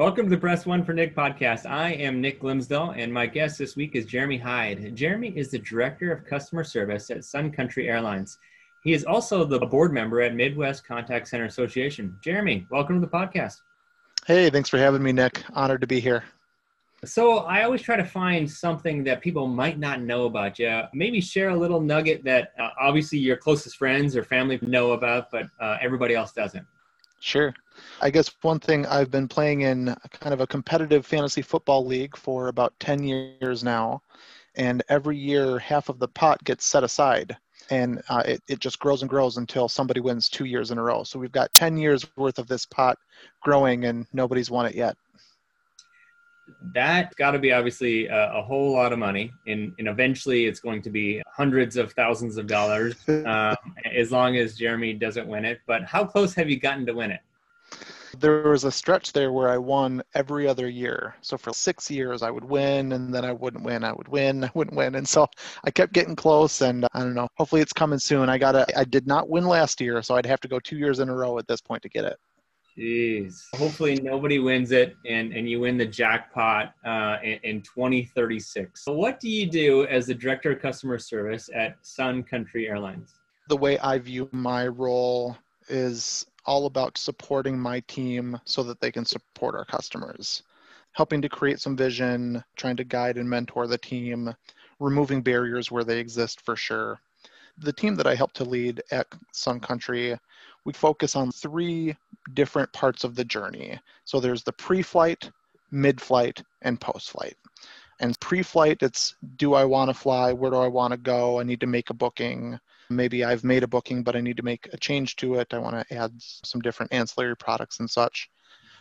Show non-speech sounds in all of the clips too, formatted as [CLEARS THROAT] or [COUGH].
Welcome to the Press One for Nick podcast. I am Nick Glimsdahl, and my guest this week is Jeremy Hyde. Jeremy is the Director of Customer Service at Sun Country Airlines. He is also the board member at Midwest Contact Center Association. Jeremy, welcome to the podcast. Hey, thanks for having me, Nick. Honored to be here. So, I always try to find something that people might not know about you. Maybe share a little nugget that uh, obviously your closest friends or family know about, but uh, everybody else doesn't. Sure. I guess one thing I've been playing in kind of a competitive fantasy football league for about 10 years now. And every year, half of the pot gets set aside. And uh, it, it just grows and grows until somebody wins two years in a row. So we've got 10 years worth of this pot growing, and nobody's won it yet. That got to be obviously a, a, whole lot of money, and, and eventually it's going to be hundreds of thousands of dollars [LAUGHS] um, as long as Jeremy doesn't win it. But how close have you gotten to win it? There was a stretch there where I won every other year. So for six years, I would win, and then I wouldn't win. I would win, [LAUGHS] I wouldn't win, and so I kept getting close. And I don't know. Hopefully, it's coming soon. I got I did not win last year, so I'd have to go two years in a row at this point to get it. Jeez. Hopefully nobody wins it and, and you win the jackpot uh, in, in 2036. So what do you do as the Director of Customer Service at Sun Country Airlines? The way I view my role is all about supporting my team so that they can support our customers. Helping to create some vision, trying to guide and mentor the team, removing barriers where they exist for sure. The team that I help to lead at Sun Country we focus on three different parts of the journey. So there's the pre-flight, mid-flight, and post-flight. And pre-flight, it's do I want to fly? Where do I want to go? I need to make a booking. Maybe I've made a booking, but I need to make a change to it. I want to add some different ancillary products and such.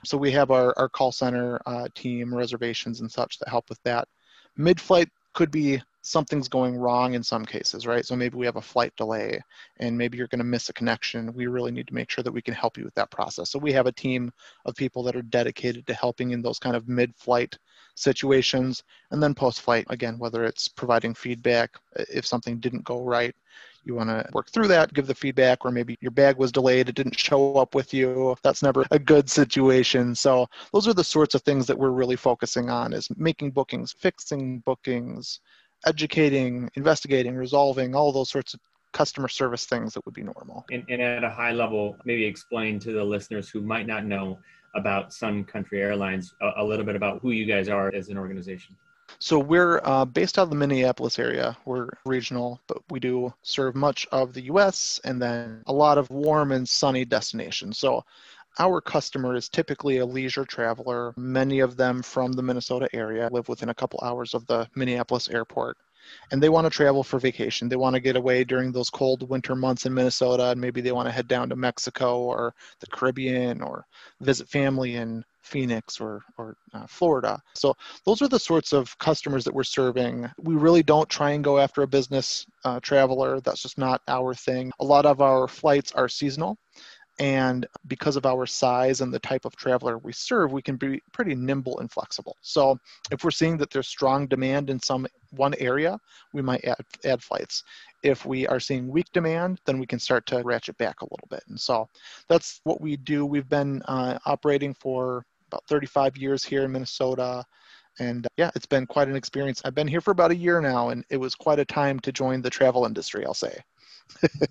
So we have our, our call center uh, team, reservations and such that help with that. Mid-flight could be something's going wrong in some cases, right? So maybe we have a flight delay and maybe you're going to miss a connection. We really need to make sure that we can help you with that process. So we have a team of people that are dedicated to helping in those kind of mid flight situations. And then post flight, again, whether it's providing feedback, if something didn't go right, you want to work through that, give the feedback, or maybe your bag was delayed, it didn't show up with you. That's never a good situation. So those are the sorts of things that we're really focusing on is making bookings, fixing bookings, educating, investigating, resolving, all those sorts of customer service things that would be normal. And, and, at a high level, maybe explain to the listeners who might not know about Sun Country Airlines a, a little bit about who you guys are as an organization. So we're uh, based out of the Minneapolis area. We're regional, but we do serve much of the U.S. and then a lot of warm and sunny destinations. So our customer is typically a leisure traveler. Many of them from the Minnesota area live within a couple hours of the Minneapolis airport. And they want to travel for vacation. They want to get away during those cold winter months in Minnesota, and maybe they want to head down to Mexico or the Caribbean or visit family in Phoenix or, or uh, Florida. So those are the sorts of customers that we're serving. We really don't try and go after a business uh, traveler. That's just not our thing. A lot of our flights are seasonal. And because of our size and the type of traveler we serve, we can be pretty nimble and flexible. So if we're seeing that there's strong demand in some one area, we might add, add flights. If we are seeing weak demand, then we can start to ratchet back a little bit. And so that's what we do. We've been uh, operating for about 35 years here in Minnesota. And uh, yeah, it's been quite an experience. I've been here for about a year now, and it was quite a time to join the travel industry, I'll say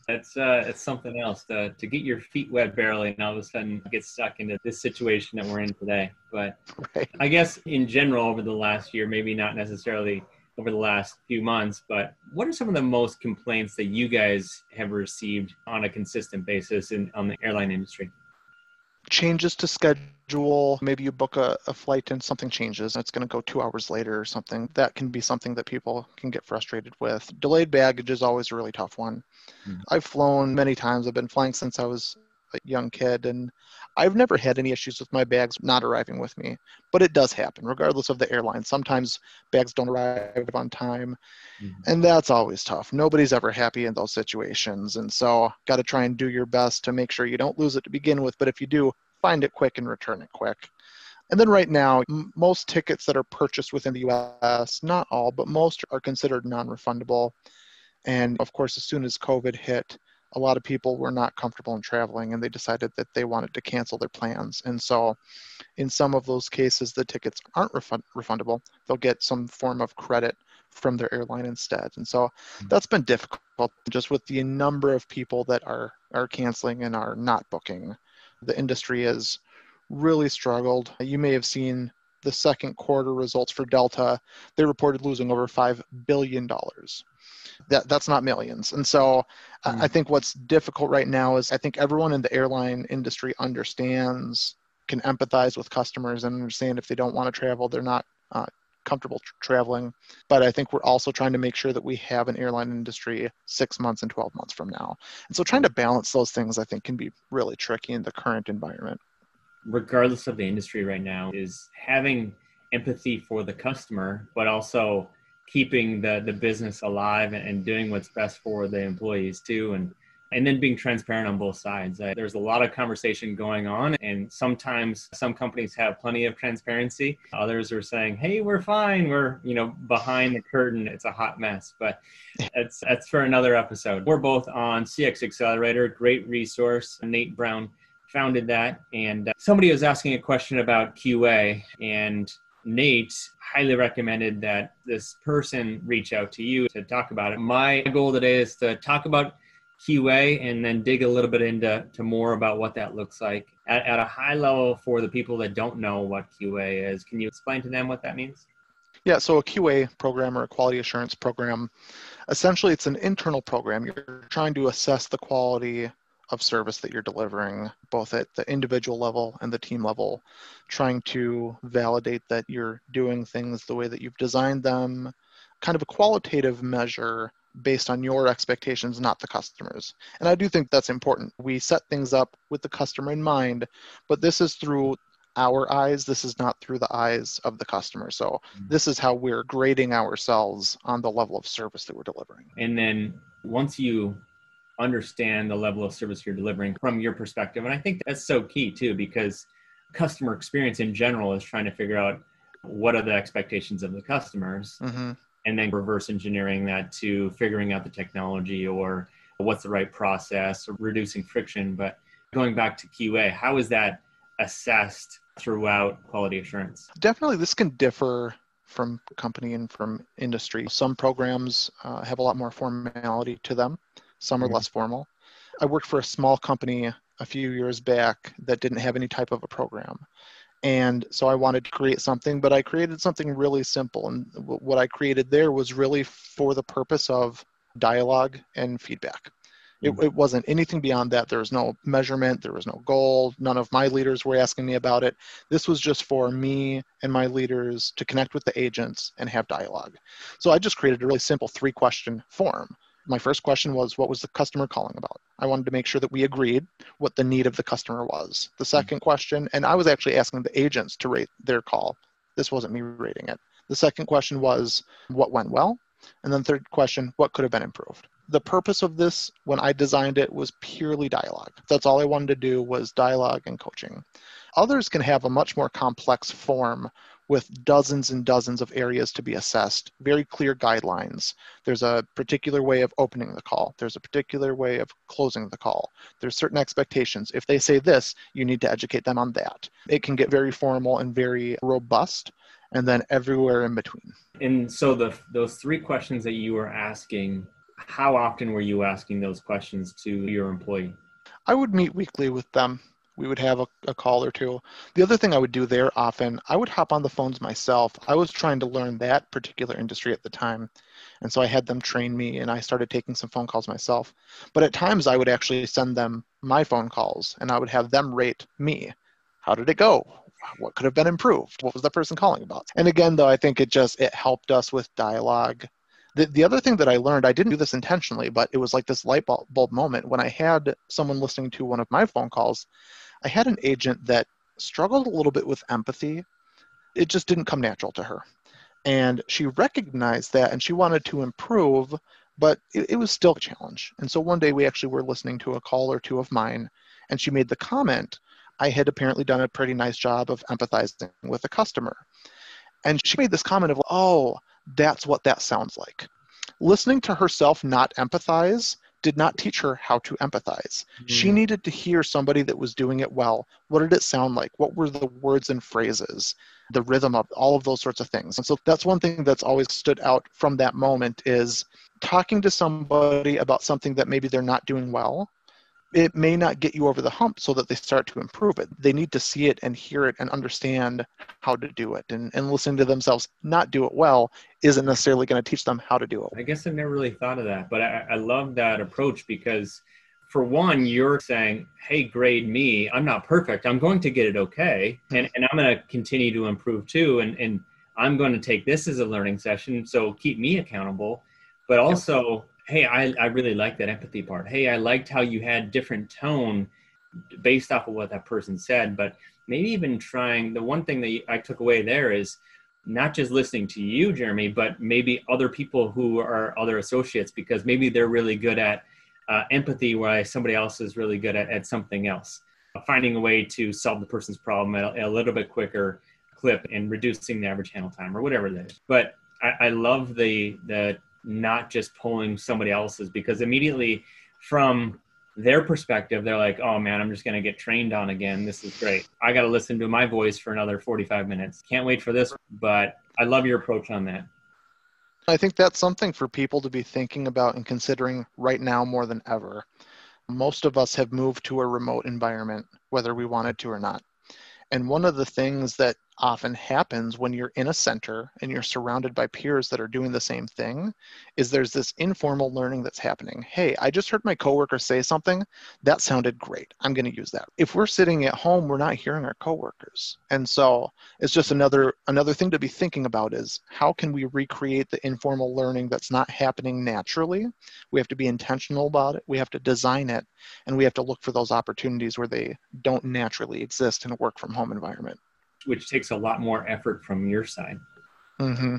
it's uh, it's something else to, to get your feet wet barely and all of a sudden get stuck into this situation that we're in today. But right. I guess in general, over the last year, maybe not necessarily over the last few months, but what are some of the most complaints that you guys have received on a consistent basis in on the airline industry? Changes to schedule. Maybe you book a, a flight and something changes and it's going to go two hours later or something. That can be something that people can get frustrated with. Delayed baggage is always a really tough one. Mm-hmm. I've flown many times. I've been flying since I was a young kid and I've never had any issues with my bags not arriving with me, but it does happen regardless of the airline. Sometimes bags don't arrive on time, mm-hmm. and that's always tough. Nobody's ever happy in those situations. And so, got to try and do your best to make sure you don't lose it to begin with. But if you do, find it quick and return it quick. And then right now, m- most tickets that are purchased within the US, not all, but most are considered non refundable. And of course, as soon as COVID hit, a lot of people were not comfortable in traveling and they decided that they wanted to cancel their plans. And so, in some of those cases, the tickets aren't refund- refundable. They'll get some form of credit from their airline instead. And so, hmm. that's been difficult just with the number of people that are, are canceling and are not booking. The industry has really struggled. You may have seen the second quarter results for Delta. They reported losing over $5 billion that that's not millions. And so mm. i think what's difficult right now is i think everyone in the airline industry understands can empathize with customers and understand if they don't want to travel they're not uh, comfortable tr- traveling. But i think we're also trying to make sure that we have an airline industry six months and 12 months from now. And so trying to balance those things i think can be really tricky in the current environment. Regardless of the industry right now is having empathy for the customer but also keeping the the business alive and, doing what's best for the employees too and and then being transparent on both sides. Uh, there's a lot of conversation going on, and sometimes some companies have plenty of transparency. Others are saying, "Hey, we're fine. We're you know behind the curtain. It's a hot mess." But [LAUGHS] that's that's for another episode. We're both on CX Accelerator, great resource. Nate Brown founded that, and uh, somebody was asking a question about QA, and Nate highly recommended that this person reach out to you to talk about it. My goal today is to talk about QA and then dig a little bit into to more about what that looks like at, at a high level for the people that don't know what QA is. Can you explain to them what that means? Yeah, so a QA program or a quality assurance program, essentially it's an internal program. You're trying to assess the quality of service that you're delivering, both at the individual level and the team level, trying to validate that you're doing things the way that you've designed them, kind of a qualitative measure based on your expectations, not the customers. And I do think that's important. We set things up with the customer in mind, but this is through our eyes. This is not through the eyes of the customer. So mm. this is how we're grading ourselves on the level of service that we're delivering. And then once you understand the level of service you're delivering from your perspective. And I think that's so key too, because customer experience in general is trying to figure out what are the expectations of the customers mm-hmm. and then reverse engineering that to figuring out the technology or what's the right process or reducing friction. But going back to QA, how is that assessed throughout quality assurance? Definitely, this can differ from company and from industry. Some programs uh, have a lot more formality to them some are less formal. I worked for a small company a few years back that didn't have any type of a program. And so I wanted to create something, but I created something really simple. And w- what I created there was really for the purpose of dialogue and feedback. It, mm-hmm. it, wasn't anything beyond that. There was no measurement, there was no goal. None of my leaders were asking me about it. This was just for me and my leaders to connect with the agents and have dialogue. So I just created a really simple three question form my first question was what was the customer calling about? I wanted to make sure that we agreed what the need of the customer was. The 2nd mm-hmm. question and i was actually asking the agents to rate their call. This wasn't me rating it. The second question was what went well? And then third question what could have been improved? The purpose of this when i designed it was purely dialogue. That's all i wanted to do was dialogue and coaching. Others can have a much more complex form with dozens and dozens of areas to be assessed, very clear guidelines. There's a particular way of opening the call. There's a particular way of closing the call. There's certain expectations. If they say this, you need to educate them on that. It can get very formal and very robust and then everywhere in between. And so the those three questions that you were asking, how often were you asking those questions to your employee? I would meet weekly with them we would have a, a, call or two. The other thing I would do there often, I would hop on the phones myself. I was trying to learn that particular industry at the time. And so I had them train me and I started taking some phone calls myself. But at times I would actually send them my phone calls and I would have them rate me. How did it go? What could have been improved? What was the person calling about? And again, though, I think it just, it helped us with dialogue the, the other thing that I learned, I didn't do this intentionally, but it was like this light bulb moment when I had someone listening to one of my phone calls I had an agent that struggled a little bit with empathy. It just didn't come natural to her. And she recognized that and she wanted to improve, but it, it was still a challenge. And so one day we actually were listening to a call or two of mine, and she made the comment I had apparently done a pretty nice job of empathizing with a customer. And she made this comment of, oh, that's what that sounds like. Listening to herself not empathize did not teach her how to empathize. Mm. She needed to hear somebody that was doing it well. What did it sound like? What were the words and phrases? The rhythm of all of those sorts of things. And so that's one thing that's always stood out from that moment is talking to somebody about something that maybe they're not doing well it may not get you over the hump so that they start to improve it. They need to see it and hear it and understand how to do it. And, and listening to themselves not do it well isn't necessarily going to teach them how to do it. I guess I never really thought of that, but I, I love that approach because, for one, you're saying, hey, grade me. I'm not perfect. I'm going to get it okay. And, and I'm going to continue to improve too. And, and I'm going to take this as a learning session. So keep me accountable. But also, hey, I, I really like that empathy part. Hey, I liked how you had different tone based off of what that person said, but maybe even trying the one thing that I took away there is not just listening to you, Jeremy, but maybe other people who are other associates because maybe they're really good at uh, empathy, while somebody else is really good at, at something else. Finding a way to solve the person's problem at a, a little bit quicker clip and reducing the average handle time or whatever that is. But I, I love the the not just pulling somebody else's because immediately from their perspective they're like oh man i'm just going to get trained on again. This is great. I got to listen to my voice for another 45 minutes. Can't wait for this but i love your approach on that. I think that's something for people to be thinking about and considering right now more than ever. Most of us have moved to a remote environment whether we wanted to or not. And one of the things that often happens when you're in a center and you're surrounded by peers that are doing the same thing is there's this informal learning that's happening. Hey, I just heard my coworker say something that sounded great. I'm going to use that. If we're sitting at home, we're not hearing our coworkers. And so it's just another another thing to be thinking about is how can we recreate the informal learning that's not happening naturally? We have to be intentional about it. We have to design it and we have to look for those opportunities where they don't naturally exist in a work from home environment which takes a lot more effort from your side. Mm-hmm.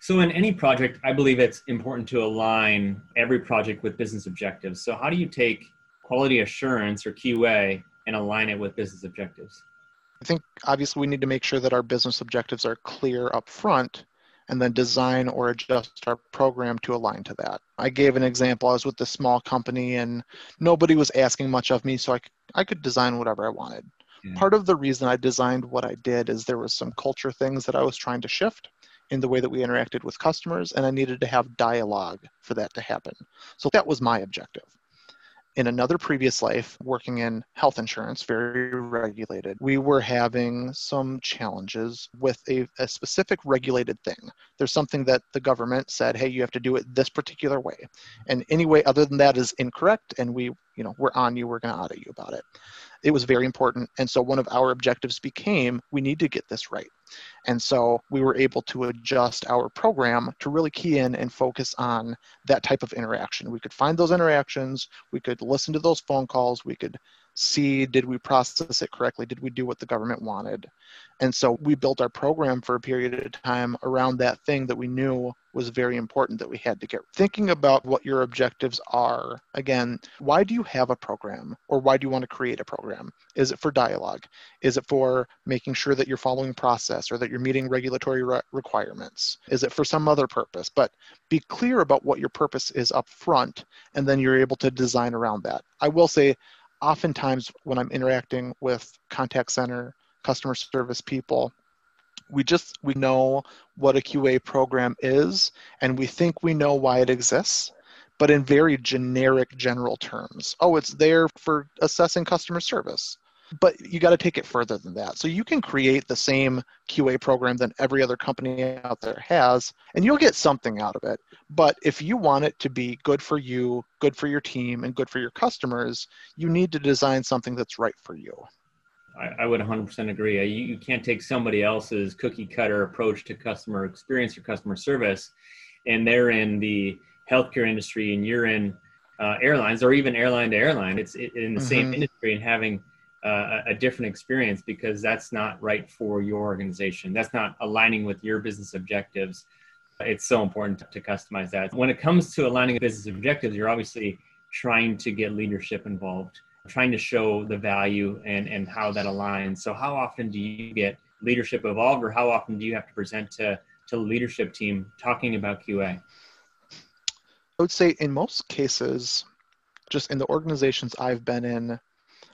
So, in any project, I believe it's important to align every project with business objectives. So, how do you take quality assurance or QA and align it with business objectives? I think obviously we need to make sure that our business objectives are clear up front and then design or adjust our program to align to that. I gave an example. I was with this small company and nobody was asking much of me, so I, I could design whatever I wanted. Part of the reason I designed what I did is there was some culture things that I was trying to shift in the way that we interacted with customers, and I needed to have dialogue for that to happen. So that was my objective. In another previous life, working in health insurance, very regulated, we were having some challenges with a, a specific regulated thing. There's something that the government said, hey, you have to do it this particular way. And any way other than that is incorrect, and we, you know, we're on you, we're going to audit you about it it was very important. And so one of our objectives became we need to get this right. And so we were able to adjust our program to really key in and focus on that type of interaction. We could find those interactions, we could listen to those phone calls, we could see did we process it correctly? Did we do what the government wanted? And so we built our program for a period of time around that thing that we knew was very important that we had to get thinking about what your objectives are. Again why do you have a program or why do you want to create a program? Is it for dialogue? Is it for making sure that you're following process or that you're meeting regulatory re- requirements? Is it for some other purpose? But be clear about what your purpose is up front and then you're able to design around that. I will say oftentimes when I'm interacting with contact center, customer service people, we just we know what a QA program is and we think we know why it exists but in very generic general terms. Oh it's there for assessing customer service but you got to take it further than that. So you can create the same QA program that every other company out there has, and you'll get something out of it. But if you want it to be good for you, good for your team, and good for your customers, you need to design something that's right for you. I, I would 100% agree. You, you can't take somebody else's cookie cutter approach to customer experience or customer service, and they're in the healthcare industry, and you're in uh, airlines, or even airline to airline. It's in the mm-hmm. same industry, and having a different experience because that's not right for your organization. That's not aligning with your business objectives. It's so important to customize that. When it comes to aligning business objectives, you're obviously trying to get leadership involved, trying to show the value and, and how that aligns. So, how often do you get leadership involved, or how often do you have to present to, to the leadership team talking about QA? I would say in most cases, just in the organizations I've been in,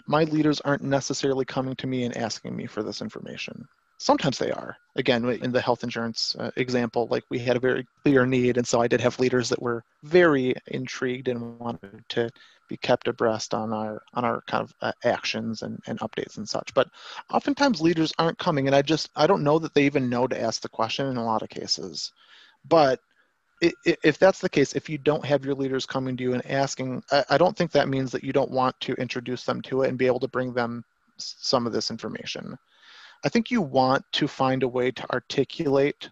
my leaders aren't necessarily coming to me and asking me for this information. Sometimes they are. Again, in the health insurance uh, example, like we had a very clear need, and so I did have leaders that were very intrigued and wanted to be kept abreast on our on our kind of uh, actions and, and updates and such. But oftentimes leaders aren't coming, and I just I don't know that they even know to ask the question in a lot of cases. But if that's the case, if you don't have your leaders coming to you and asking, I don't think that means that you don't want to introduce them to it and be able to bring them some of this information. I think you want to find a way to articulate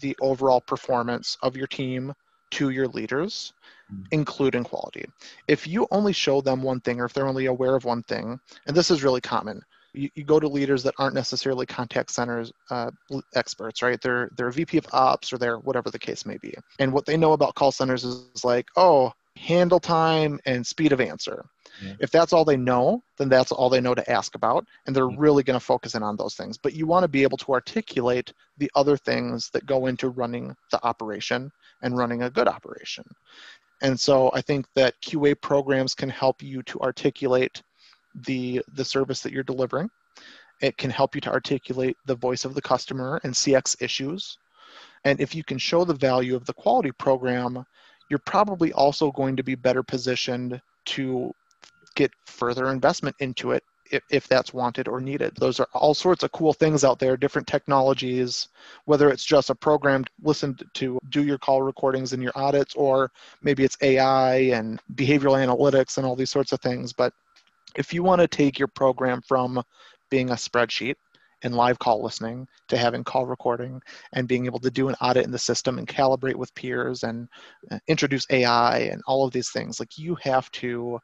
the overall performance of your team to your leaders, mm-hmm. including quality. If you only show them one thing or if they're only aware of one thing, and this is really common, you, you go to leaders that aren't necessarily contact centers uh, experts, right? They're they're a VP of ops or they're whatever the case may be. And what they know about call centers is like, oh, handle time and speed of answer. Yeah. If that's all they know, then that's all they know to ask about, and they're really going to focus in on those things. But you want to be able to articulate the other things that go into running the operation and running a good operation. And so I think that QA programs can help you to articulate the the service that you're delivering. It can help you to articulate the voice of the customer and CX issues. And if you can show the value of the quality program, you're probably also going to be better positioned to get further investment into it if, if that's wanted or needed. Those are all sorts of cool things out there, different technologies, whether it's just a program to listen to do your call recordings and your audits, or maybe it's AI and behavioral analytics and all these sorts of things. But if you want to take your program from being a spreadsheet and live call listening to having call recording and being able to do an audit in the system and calibrate with peers and uh, introduce AI and all of these things, like you have to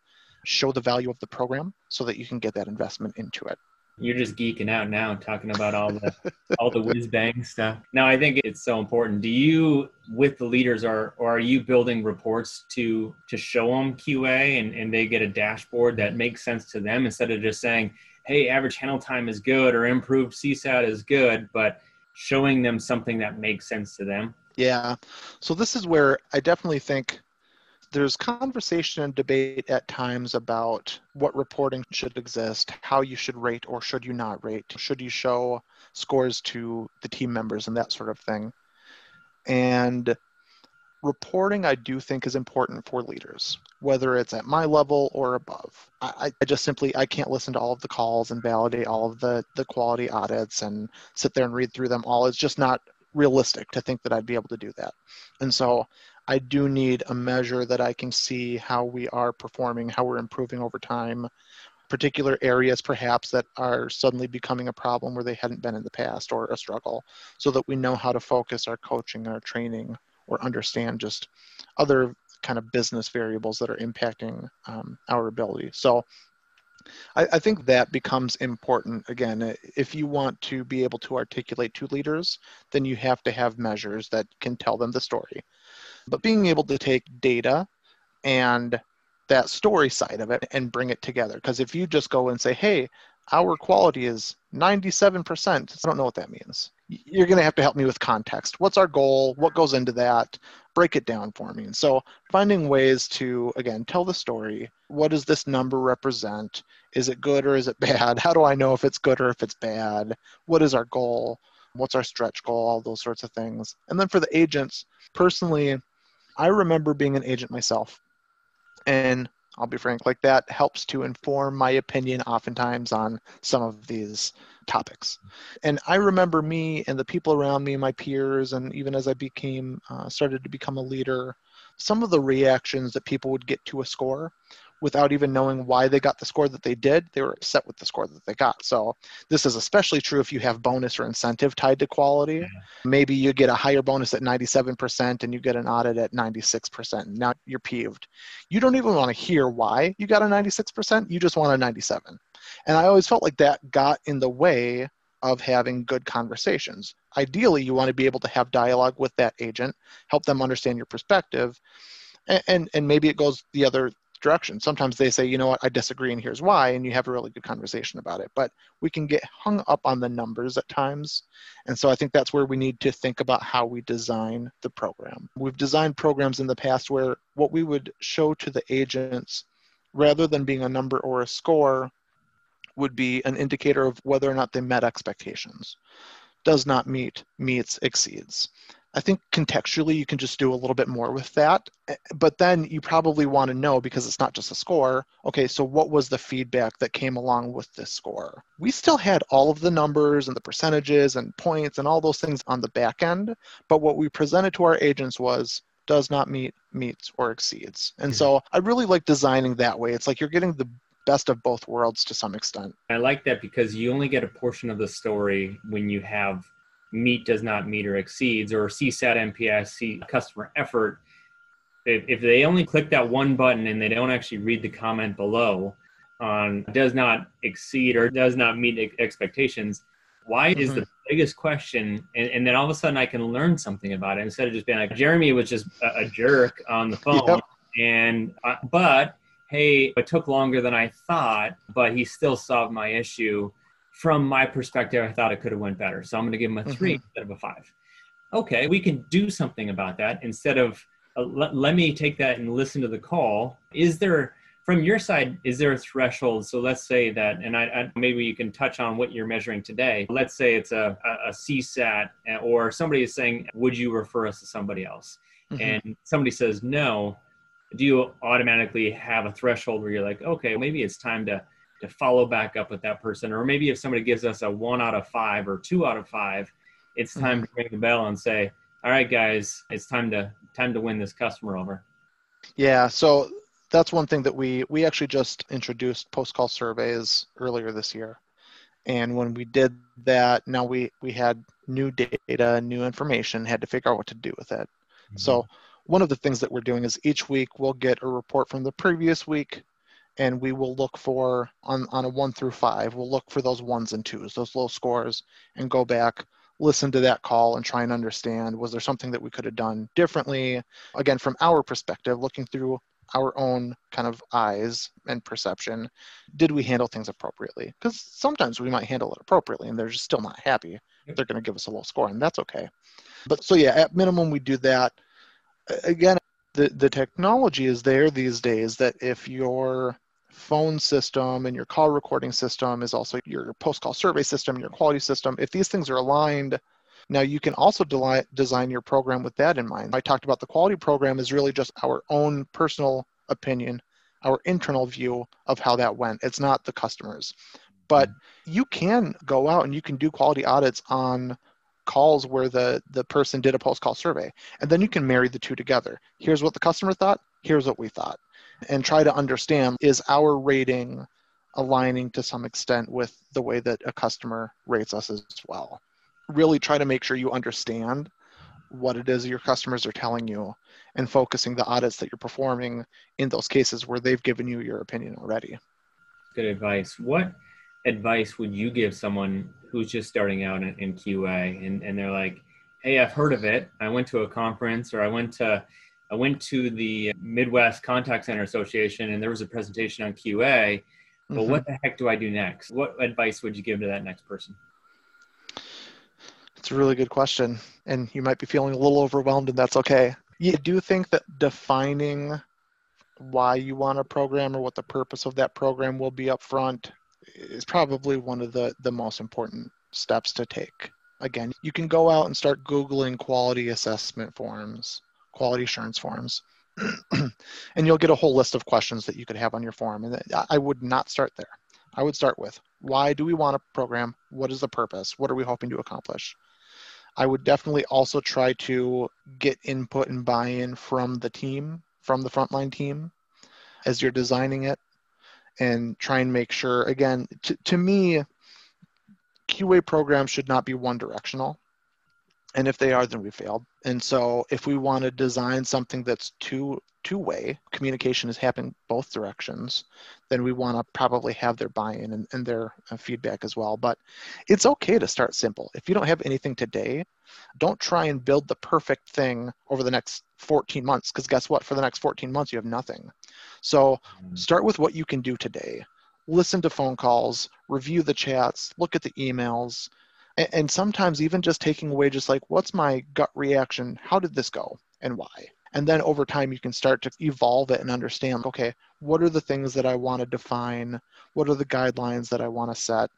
show the value of the program so that you can get that investment into it you're just geeking out now talking about all the all the whiz bang stuff. Now I think it's so important. Do you with the leaders are or are you building reports to to show them QA and, and they get a dashboard that makes sense to them instead of just saying, hey, average handle time is good or improved CSAT is good, but showing them something that makes sense to them? Yeah. So this is where I definitely think there's conversation and debate at times about what reporting should exist, how you should rate or should you not rate, should you show scores to the team members and that sort of thing. And reporting, I do think, is important for leaders, whether it's at my level or above. I, I just simply I can't listen to all of the calls and validate all of the the quality audits and sit there and read through them all. It's just not realistic to think that I'd be able to do that. And so I do need a measure that I can see how we are performing, how we're improving over time, particular areas perhaps that are suddenly becoming a problem where they hadn't been in the past or a struggle, so that we know how to focus our coaching, our training, or understand just other kind of business variables that are impacting um, our ability. So I, I, think that becomes important. Again, if you want to be able to articulate to leaders, then you have to have measures that can tell them the story. But being able to take data and that story side of it and bring it together. Because if you just go and say, hey, our quality is 97%, I don't know what that means. You're going to have to help me with context. What's our goal? What goes into that? Break it down for me. And so finding ways to, again, tell the story. What does this number represent? Is it good or is it bad? How do I know if it's good or if it's bad? What is our goal? What's our stretch goal? All those sorts of things. And then for the agents, personally, I remember being an agent myself. And I'll be frank, like that helps to inform my opinion oftentimes on some of these topics. And I remember me and the people around me, my peers, and even as I became, uh, started to become a leader, some of the reactions that people would get to a score without even knowing why they got the score that they did, they were upset with the score that they got. So this is especially true if you have bonus or incentive tied to quality. Yeah. Maybe you get a higher bonus at 97% and you get an audit at 96%. Now you're peeved. You don't even want to hear why you got a 96%. You just want a 97. And I always felt like that got in the way of having good conversations. Ideally, you want to be able to have dialogue with that agent, help them understand your perspective, and, and, and maybe it goes the other direction. Sometimes they say, you know what, I disagree and here's why, and you have a really good conversation about it. But we can get hung up on the numbers at times. And so I think that's where we need to think about how we design the program. We've designed programs in the past where what we would show to the agents, rather than being a number or a score, would be an indicator of whether or not they met expectations. Does not meet, meets, exceeds. I think contextually you can just do a little bit more with that. Eh, but then you probably want to know because it's not just a score. Okay, so what was the feedback that came along with this score? We still had all of the numbers and the percentages and points and all those things on the back end. But what we presented to our agents was does not meet, meets, or exceeds. And mm-hmm. so I really like designing that way. It's like you're getting the best of both worlds to some extent. I like that because you only get a portion of the story when you have meet does not meet or exceeds or CSAT NPS customer effort. If, if they only click that one button and they don't actually read the comment below on does not exceed or does not meet expectations, why mm-hmm. is the biggest question? And, and, then all of a sudden I can learn something about it instead of just being like, Jeremy was just a, a jerk on the phone. Yep. And, uh, but hey, it took longer than I thought, but he still solved my issue from my perspective, I thought it could have went better. So I'm going to give him a 3 mm-hmm. instead of a five. Okay, we can do something about that instead of uh, let, let me take that and listen to the call. Is there, from your side, is there a threshold? So let's say that, and I, I, maybe you can touch on what you're measuring today. Let's say it's a, a, a CSAT uh, or somebody is saying, would you refer us to somebody else? Mm-hmm. And somebody says no. Do you automatically have a threshold where you're like, okay, maybe it's time to to follow back up with that person. Or maybe if somebody gives us a one out of five or two out of five, it's time mm-hmm. to ring the bell and say, all right, guys, it's time to time to win this customer over. Yeah. So that's one thing that we we actually just introduced post call surveys earlier this year. And when we did that, now we we had new data, new information, had to figure out what to do with it. Mm-hmm. So one of the things that we're doing is each week we'll get a report from the previous week and we will look for on, on a one through five, we'll look for those ones and twos, those low scores, and go back, listen to that call and try and understand was there something that we could have done differently? Again, from our perspective, looking through our own kind of eyes and perception, did we handle things appropriately? Because sometimes we might handle it appropriately and they're just still not happy. They're going to give us a low score, and that's okay. But so, yeah, at minimum, we do that. Again, the, the technology is there these days that if you're phone system and your call recording system is also your post call survey system and your quality system, if these things are aligned, now you can also de- design your program with that in mind. I talked about the quality program is really just our own personal opinion, our internal view of how that went. It's not the customers. But mm-hmm. you can go out and you can do quality audits on calls where the the person did a post call survey and then you can marry the two together here's what the customer thought here's what we thought and try to understand is our rating aligning to some extent with the way that a customer rates us as well. Really try to make sure you understand what it is your customers are telling you and focusing the audits that you're performing in those cases where they've given you your opinion already. Good advice. What advice would you give someone who's just starting out in, in QA and, and they're like, hey, I've heard of it. I went to a conference or I went to I went to the Midwest Contact Center Association and there was a presentation on QA. But mm-hmm. what the heck do I do next? What advice would you give to that next person? It's a really good question. And you might be feeling a little overwhelmed, and that's okay. You do think that defining why you want a program or what the purpose of that program will be up front is probably one of the, the most important steps to take. Again, you can go out and start Googling quality assessment forms quality assurance forms. [CLEARS THROAT] and you'll get a whole list of questions that you could have on your form. And I would not start there. I would start with why do we want a program? What is the purpose? What are we hoping to accomplish? I would definitely also try to get input and buy in from the team, from the frontline team as you're designing it, and try and make sure, again, to, to me, QA programs should not be one directional And if they are, then we failed. And so if we want to design something that's two two way communication is happening both directions, then we want to probably have their buy in and, and their uh, feedback as well. But it's okay to start simple. If you don't have anything today, don't try and build the perfect thing over the next 14 months because guess what? For the next 14 months, you have nothing. So mm. start with what you can do today. Listen to phone calls, review the chats, look at the emails, and, and sometimes even just taking away just like, what's my gut reaction? How did this go and why? And then over time, you can start to evolve it and understand okay, what are the things that I want to define? What are the guidelines that I want to set?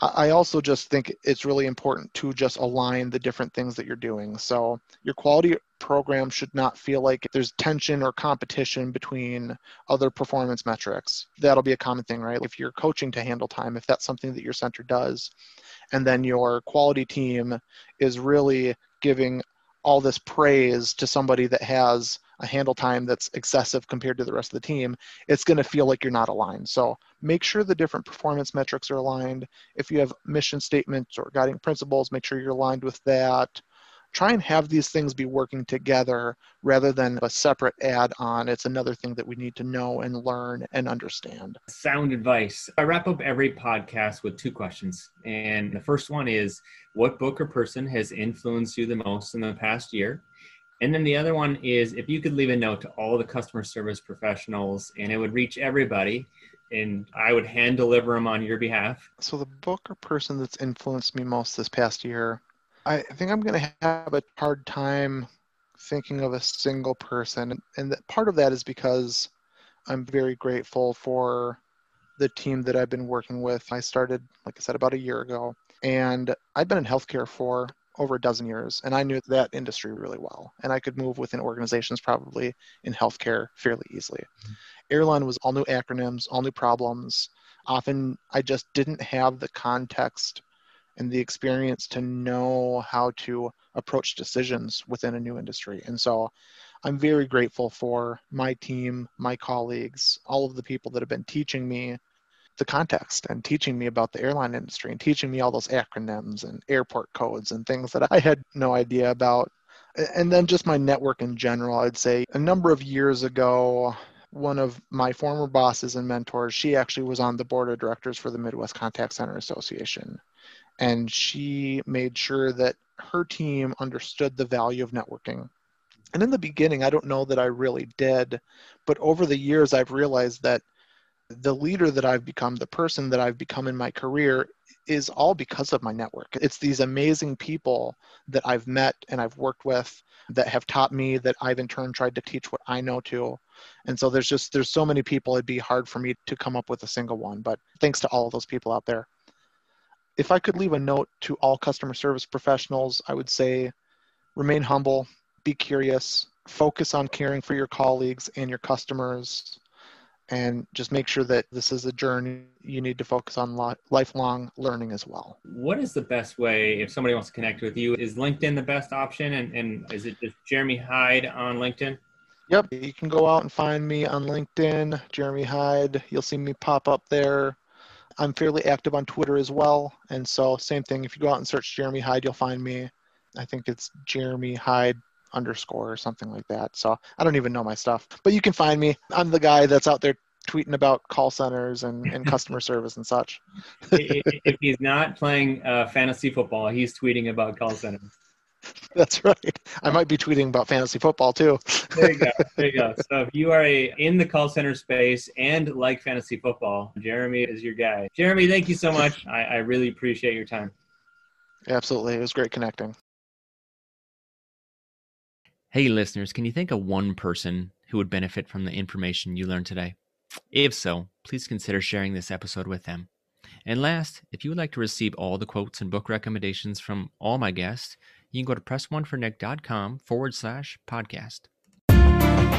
I also just think it's really important to just align the different things that you're doing. So your quality program should not feel like there's tension or competition between other performance metrics. That'll be a common thing, right? If you're coaching to handle time, if that's something that your center does, and then your quality team is really giving all this praise to somebody that has a handle time that's excessive compared to the rest of the team, it's going to feel like you're not aligned. So make sure the different performance metrics are aligned. If you have mission statements or guiding principles, make sure you're aligned with that try and have these things be working together rather than a separate add on. It's another thing that we need to know and learn and understand. Sound advice. I wrap up every podcast with two questions. And the first one is what book or person has influenced you the most in the past year? And then the other one is if you could leave a note to all the customer service professionals and it would reach everybody and I would hand deliver them on your behalf. So the book or person that's influenced me most this past year I think I'm going to have a hard time thinking of a single person. And part of that is because I'm very grateful for the team that I've been working with. I started, like I said, about a year ago, and I've been in healthcare for over a dozen years, and I knew that industry really well. And I could move within organizations probably in healthcare fairly easily. Mm-hmm. Airline was all new acronyms, all new problems. Often I just didn't have the context and the experience to know how to approach decisions within a new industry. And so I'm very grateful for my team, my colleagues, all of the people that have been teaching me the context and teaching me about the airline industry and teaching me all those acronyms and airport codes and things that I had no idea about. And then just my network in general, I'd say a number of years ago, one of my former bosses and mentors, she actually was on the board of directors for the Midwest Contact Center Association and she made sure that her team understood the value of networking. And in the beginning, I don't know that I really did, but over the years, I've realized that the leader that I've become, the person that I've become in my career, is all because of my network. It's these amazing people that I've met and I've worked with that have taught me that I've in turn tried to teach what I know to. And so there's just there's so many people it'd be hard for me to come up with a single one, but thanks to all of those people out there if I could leave a note to all customer service professionals, I would say remain humble, be curious, focus on caring for your colleagues and your customers, and just make sure that this is a journey you need to focus on li- lifelong learning as well. What is the best way if somebody wants to connect with you? Is LinkedIn the best option? And, and is it just Jeremy Hyde on LinkedIn? Yep, you can go out and find me on LinkedIn, Jeremy Hyde. You'll see me pop up there. I'm fairly active on Twitter as well. And so, same thing. If you go out and search Jeremy Hyde, you'll find me. I think it's Jeremy Hyde underscore or something like that. So, I don't even know my stuff, but you can find me. I'm the guy that's out there tweeting about call centers and, and customer [LAUGHS] service and such. if he's not playing uh, fantasy football, he's tweeting about call centers. [LAUGHS] That's right. I might be tweeting about fantasy football too. there you go. [LAUGHS] There you go. So if you are a, in the call center space and like fantasy football, Jeremy is your guy. Jeremy, thank you so much. I, I really appreciate your time. Absolutely. It was great connecting. Hey, listeners, can you think of one person who would benefit from the information you learned today? If so, please consider sharing this episode with them. And last, if you would like to receive all the quotes and book recommendations from all my guests, you can go to pressonefornick.com forward slash podcast.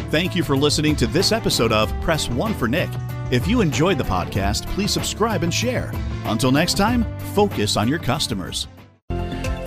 Thank you for listening to this episode of Press One for Nick. If you enjoyed the podcast, please subscribe and share. Until next time, focus on your customers.